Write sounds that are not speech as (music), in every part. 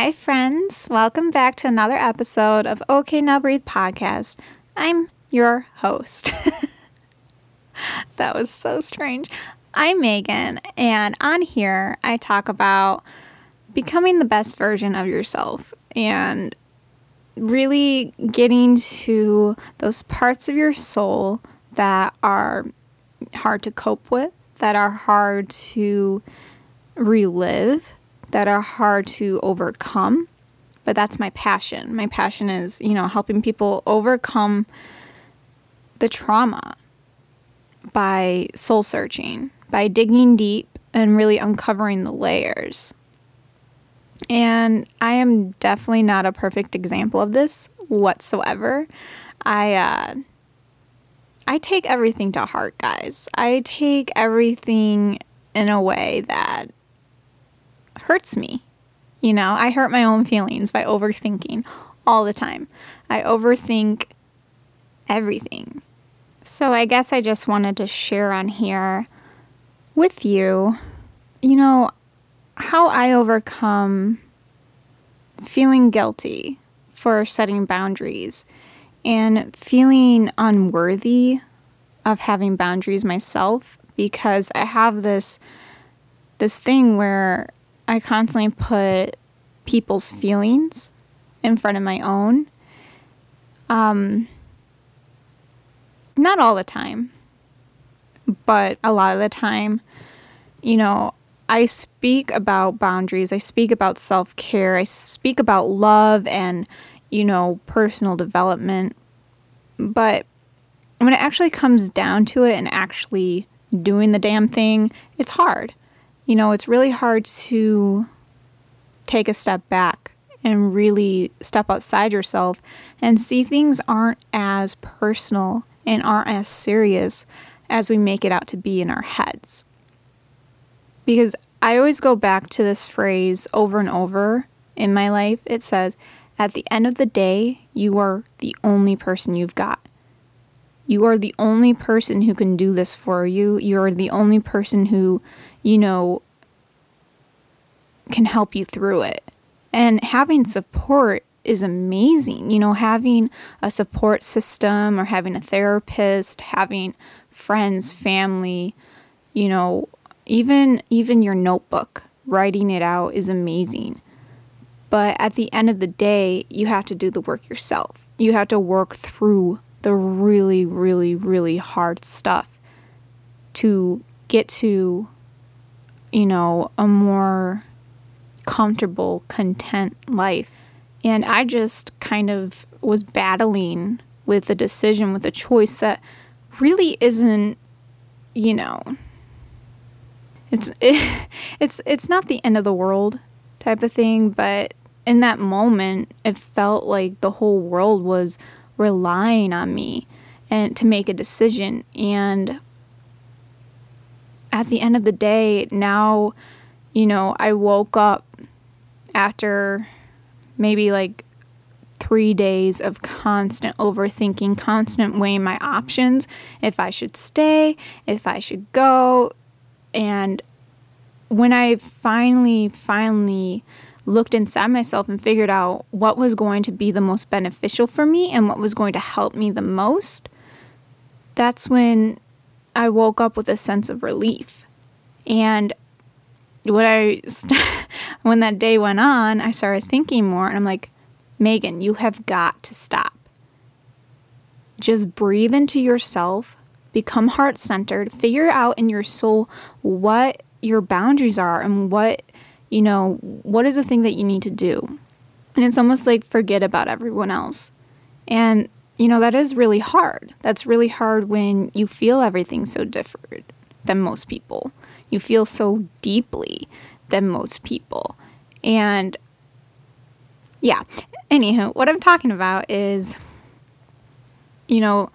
Hi, friends. Welcome back to another episode of OK Now Breathe podcast. I'm your host. (laughs) that was so strange. I'm Megan, and on here I talk about becoming the best version of yourself and really getting to those parts of your soul that are hard to cope with, that are hard to relive that are hard to overcome. But that's my passion. My passion is, you know, helping people overcome the trauma by soul searching, by digging deep and really uncovering the layers. And I am definitely not a perfect example of this whatsoever. I uh, I take everything to heart, guys. I take everything in a way that hurts me. You know, I hurt my own feelings by overthinking all the time. I overthink everything. So I guess I just wanted to share on here with you, you know, how I overcome feeling guilty for setting boundaries and feeling unworthy of having boundaries myself because I have this this thing where I constantly put people's feelings in front of my own. Um, not all the time, but a lot of the time, you know, I speak about boundaries, I speak about self care, I speak about love and, you know, personal development. But when it actually comes down to it and actually doing the damn thing, it's hard you know, it's really hard to take a step back and really step outside yourself and see things aren't as personal and aren't as serious as we make it out to be in our heads. Because I always go back to this phrase over and over in my life. It says, At the end of the day, you are the only person you've got. You are the only person who can do this for you. You're the only person who you know, can help you through it. And having support is amazing. You know, having a support system or having a therapist, having friends, family, you know, even even your notebook, writing it out is amazing. But at the end of the day, you have to do the work yourself. You have to work through the really really really hard stuff to get to you know, a more comfortable, content life. And I just kind of was battling with a decision, with a choice that really isn't, you know, it's it, (laughs) it's it's not the end of the world type of thing, but in that moment, it felt like the whole world was relying on me and to make a decision and at the end of the day, now, you know, I woke up after maybe like three days of constant overthinking, constant weighing my options if I should stay, if I should go. And when I finally, finally looked inside myself and figured out what was going to be the most beneficial for me and what was going to help me the most, that's when I woke up with a sense of relief. And what I, (laughs) when that day went on, I started thinking more and I'm like, Megan, you have got to stop. Just breathe into yourself, become heart centered, figure out in your soul what your boundaries are and what, you know, what is the thing that you need to do. And it's almost like forget about everyone else. And you know, that is really hard. That's really hard when you feel everything so different than most people. You feel so deeply than most people. And yeah, anywho, what I'm talking about is, you know,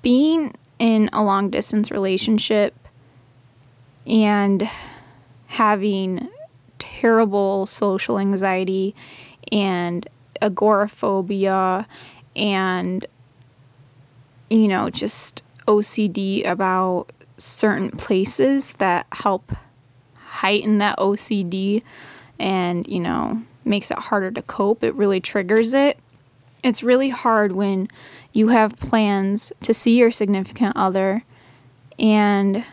being in a long distance relationship and having terrible social anxiety and agoraphobia and you know just OCD about certain places that help heighten that OCD and you know makes it harder to cope. It really triggers it. It's really hard when you have plans to see your significant other and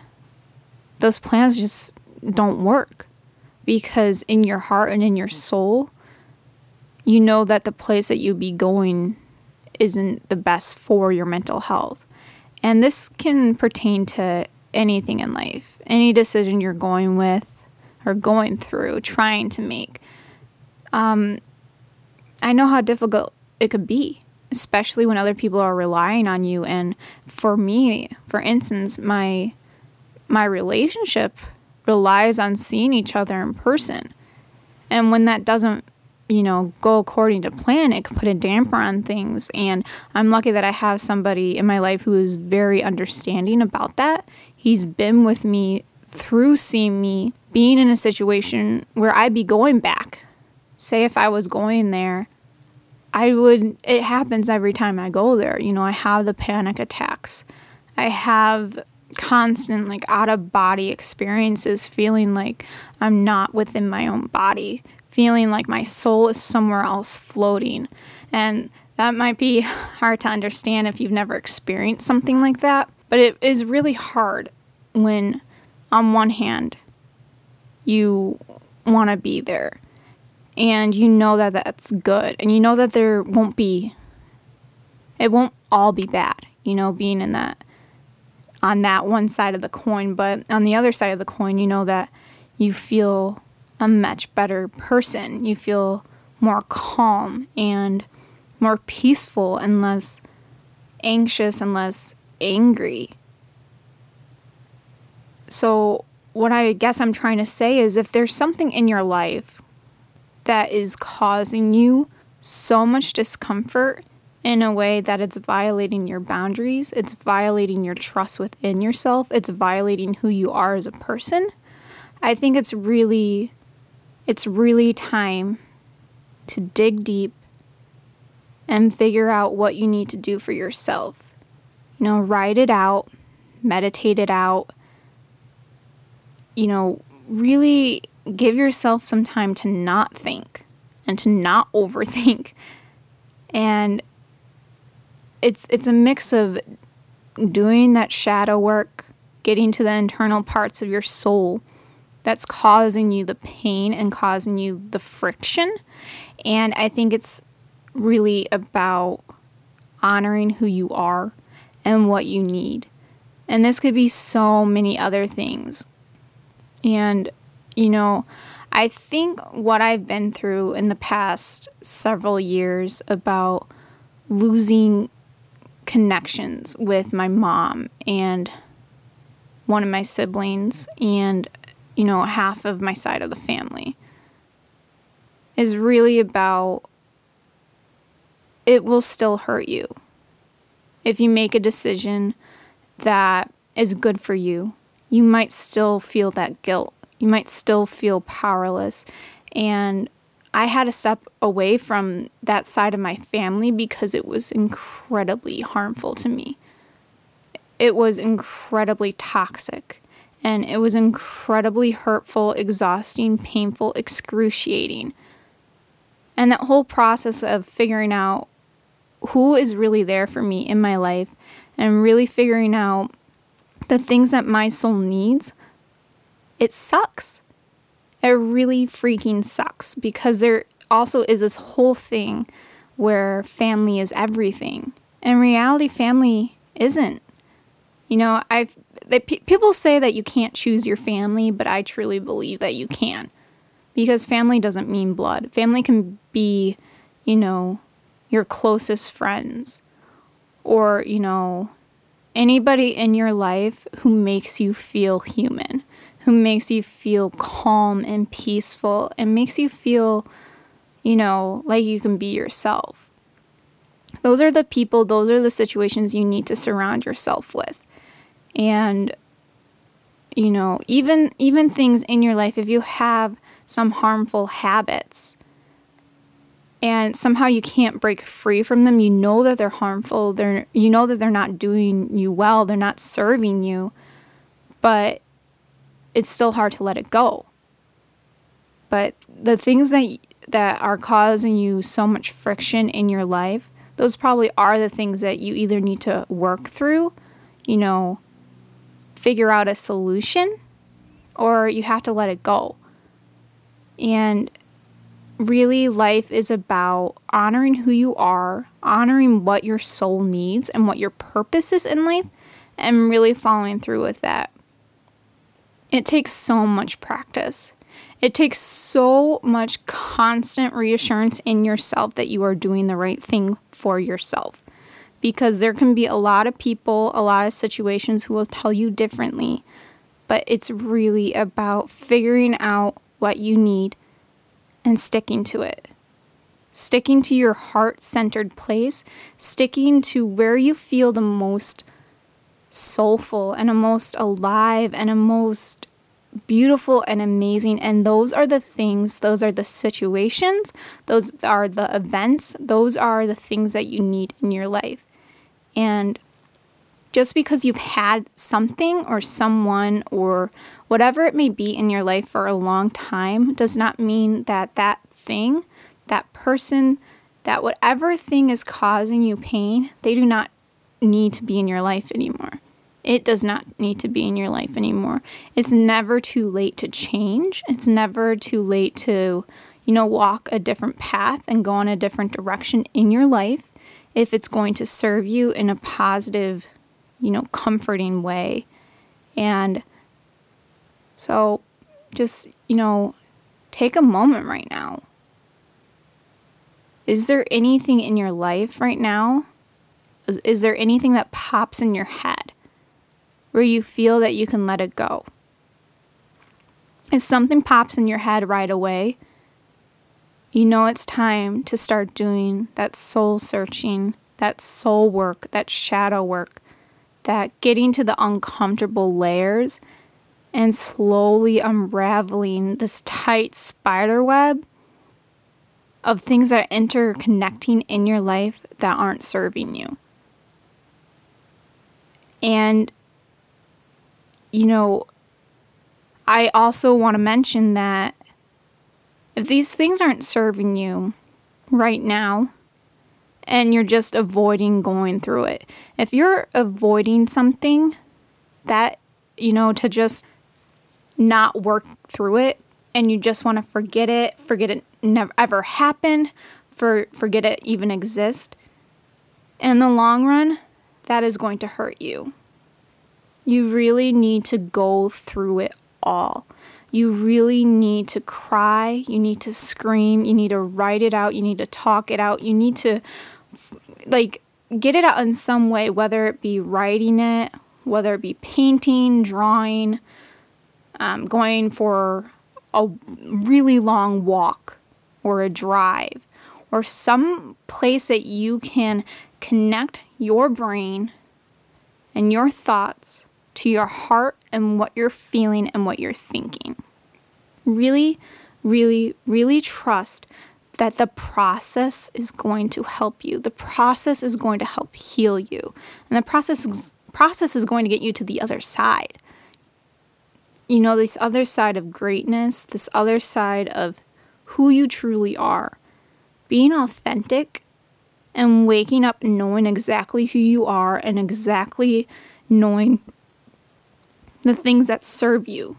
those plans just don't work because in your heart and in your soul, you know that the place that you be going isn't the best for your mental health. And this can pertain to anything in life, any decision you're going with or going through, trying to make. Um, I know how difficult it could be, especially when other people are relying on you. And for me, for instance, my my relationship relies on seeing each other in person. And when that doesn't you know, go according to plan, it could put a damper on things. And I'm lucky that I have somebody in my life who is very understanding about that. He's been with me through seeing me being in a situation where I'd be going back. Say if I was going there, I would, it happens every time I go there. You know, I have the panic attacks. I have constant, like, out of body experiences, feeling like I'm not within my own body, feeling like my soul is somewhere else floating. And that might be (laughs) hard to understand if you've never experienced something like that. But it is really hard when, on one hand, you want to be there and you know that that's good and you know that there won't be it won't all be bad you know being in that on that one side of the coin but on the other side of the coin you know that you feel a much better person. You feel more calm and more peaceful and less anxious and less angry. So, what I guess I'm trying to say is if there's something in your life that is causing you so much discomfort in a way that it's violating your boundaries, it's violating your trust within yourself, it's violating who you are as a person, I think it's really it's really time to dig deep and figure out what you need to do for yourself. You know, write it out, meditate it out. You know, really give yourself some time to not think and to not (laughs) overthink. And it's it's a mix of doing that shadow work, getting to the internal parts of your soul that's causing you the pain and causing you the friction. And I think it's really about honoring who you are and what you need. And this could be so many other things. And, you know, I think what I've been through in the past several years about losing connections with my mom and one of my siblings and you know, half of my side of the family is really about it will still hurt you if you make a decision that is good for you. You might still feel that guilt. You might still feel powerless. And I had to step away from that side of my family because it was incredibly harmful to me. It was incredibly toxic and it was incredibly hurtful, exhausting, painful, excruciating. And that whole process of figuring out who is really there for me in my life and really figuring out the things that my soul needs, it sucks. It really freaking sucks because there also is this whole thing where family is everything. In reality, family isn't. You know, I've they, people say that you can't choose your family, but I truly believe that you can. Because family doesn't mean blood. Family can be, you know, your closest friends or, you know, anybody in your life who makes you feel human, who makes you feel calm and peaceful and makes you feel, you know, like you can be yourself. Those are the people, those are the situations you need to surround yourself with and you know even even things in your life if you have some harmful habits and somehow you can't break free from them you know that they're harmful they're you know that they're not doing you well they're not serving you but it's still hard to let it go. But the things that that are causing you so much friction in your life, those probably are the things that you either need to work through, you know, figure out a solution, or you have to let it go. And really, life is about honoring who you are, honoring what your soul needs and what your purpose is in life, and really following through with that. It takes so much practice. It takes so much constant reassurance in yourself that you are doing the right thing for yourself. Because there can be a lot of people, a lot of situations who will tell you differently. But it's really about figuring out what you need and sticking to it. Sticking to your heart centered place, sticking to where you feel the most soulful and a most alive and a most beautiful and amazing. And those are the things, those are the situations, those are the events, those are the things that you need in your life. And just because you've had something or someone or whatever it may be in your life for a long time does not mean that that thing, that person, that whatever thing is causing you pain, they do not need to be in your life anymore. It does not need to be in your life anymore. It's never too late to change. It's never too late to, you know, walk a different path and go in a different direction in your life if it's going to serve you in a positive you know, comforting way. And so just, you know, take a moment right now. Is there anything in your life right now? Is, is there anything that pops in your head where you feel that you can let it go? If something pops in your head right away, you know it's time to start doing that soul searching, that soul work, that shadow work that getting to the uncomfortable layers and slowly unraveling this tight spider web of things that are interconnecting in your life that aren't serving you. And, you know, I also want to mention that if these things aren't serving you right now, and you're just avoiding going through it. If you're avoiding something that, you know, to just not work through it and you just want to forget it, forget it never ever happened, for forget it even exist, in the long run, that is going to hurt you. You really need to go through it all. You really need to cry, you need to scream, you need to write it out, you need to talk it out, you need to like get it out in some way, whether it be writing it, whether it be painting, drawing, um, going for a really long walk or a drive, or some place that you can connect your brain and your thoughts to your heart and what you're feeling and what you're thinking. Really, really, really trust that the process is going to help you. The process is going to help heal you. And the process process is going to get you to the other side. You know, this other side of greatness, this other side of who you truly are. Being authentic and waking up knowing exactly who you are and exactly knowing the things that serve you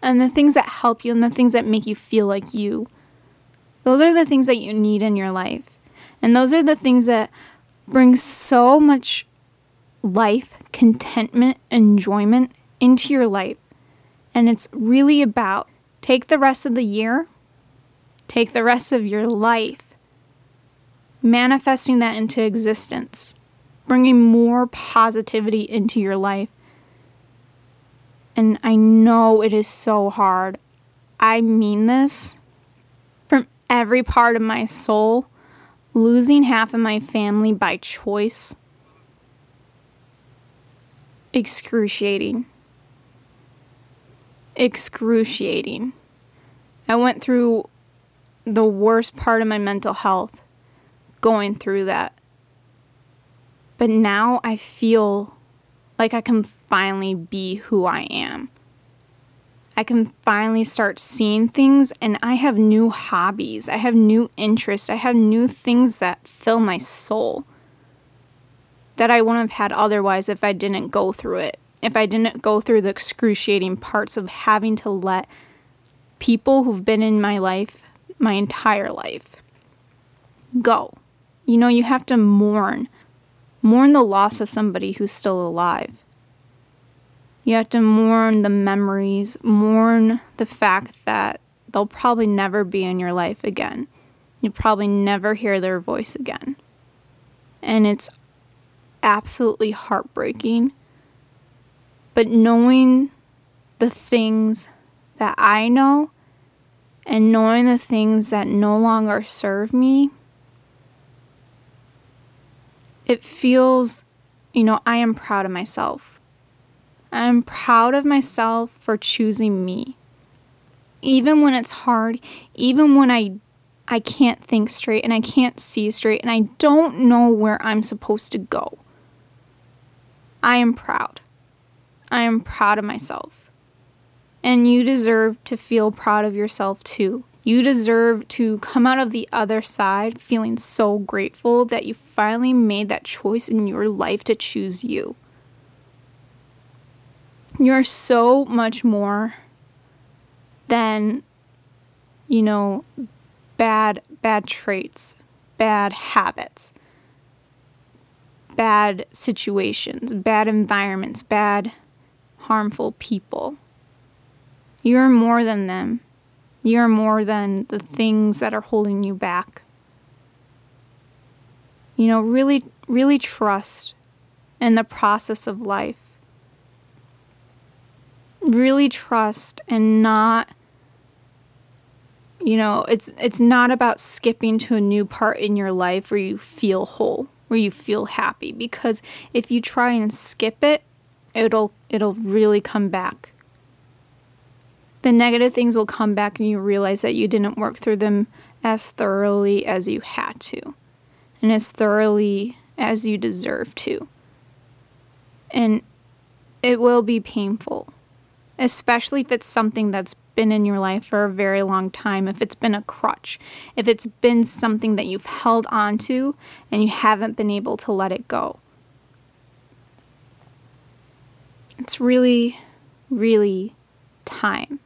and the things that help you and the things that make you feel like you those are the things that you need in your life. And those are the things that bring so much life, contentment, enjoyment into your life. And it's really about take the rest of the year, take the rest of your life, manifesting that into existence, bringing more positivity into your life. And I know it is so hard. I mean this from every part of my soul, losing half of my family by choice. Excruciating. Excruciating. I went through the worst part of my mental health going through that. But now I feel like I can finally be who I am. I can finally start seeing things and I have new hobbies. I have new interests. I have new things that fill my soul that I wouldn't have had otherwise if I didn't go through it. If I didn't go through the excruciating parts of having to let people who've been in my life my entire life go. You know, you have to mourn. Mourn the loss of somebody who's still alive. You have to mourn the memories, mourn the fact that they'll probably never be in your life again. You'll probably never hear their voice again. And it's absolutely heartbreaking. But knowing the things that I know and knowing the things that no longer serve me, it feels, you know, I am proud of myself. I'm proud of myself for choosing me. Even when it's hard, even when I I can't think straight and I can't see straight and I don't know where I'm supposed to go. I am proud. I am proud of myself. And you deserve to feel proud of yourself too. You deserve to come out of the other side feeling so grateful that you finally made that choice in your life to choose you. You're so much more than, you know, bad bad traits, bad habits, bad situations, bad environments, bad harmful people. You're more than them. You're more than the things that are holding you back. You know, really, really trust in the process of life really trust and not you know it's it's not about skipping to a new part in your life where you feel whole where you feel happy because if you try and skip it it'll it'll really come back the negative things will come back and you realize that you didn't work through them as thoroughly as you had to and as thoroughly as you deserve to and it will be painful especially if it's something that's been in your life for a very long time, if it's been a crutch, if it's been something that you've held on to and you haven't been able to let it go. It's really, really time.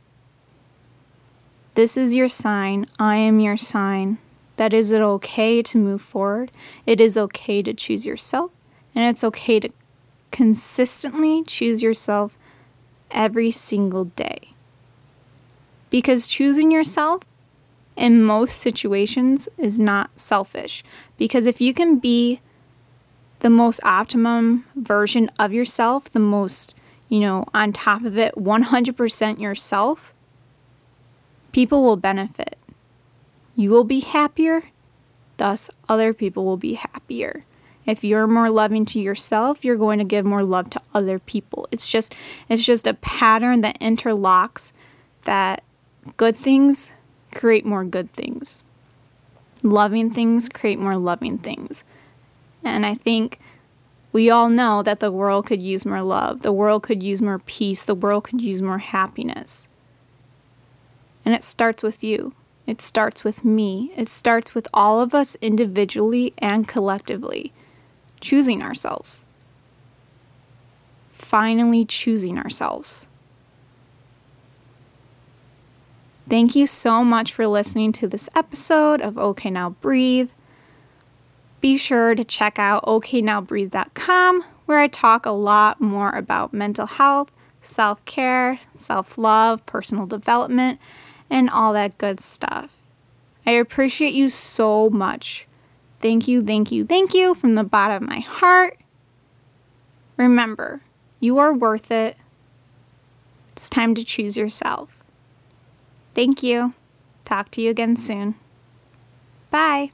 This is your sign. I am your sign. That is it okay to move forward. It is okay to choose yourself, and it's okay to consistently choose yourself every single day. Because choosing yourself in most situations is not selfish. Because if you can be the most optimum version of yourself, the most, you know, on top of it, 100% yourself, people will benefit. You will be happier, thus, other people will be happier. If you're more loving to yourself, you're going to give more love to other people. It's just it's just a pattern that interlocks that good things create more good things. Loving things create more loving things. And I think we all know that the world could use more love. The world could use more peace. The world could use more happiness. And it starts with you. It starts with me. It starts with all of us individually and collectively choosing ourselves. Finally, choosing ourselves. Thank you so much for listening to this episode of OK Now Breathe. Be sure to check out OKNowBreathe.com, where I talk a lot more about mental health, self care, self love, personal development, and all that good stuff. I appreciate you so much Thank you, thank you, thank you from the bottom of my heart. Remember, you are worth it. It's time to choose yourself. Thank you. Talk to you again soon. Bye.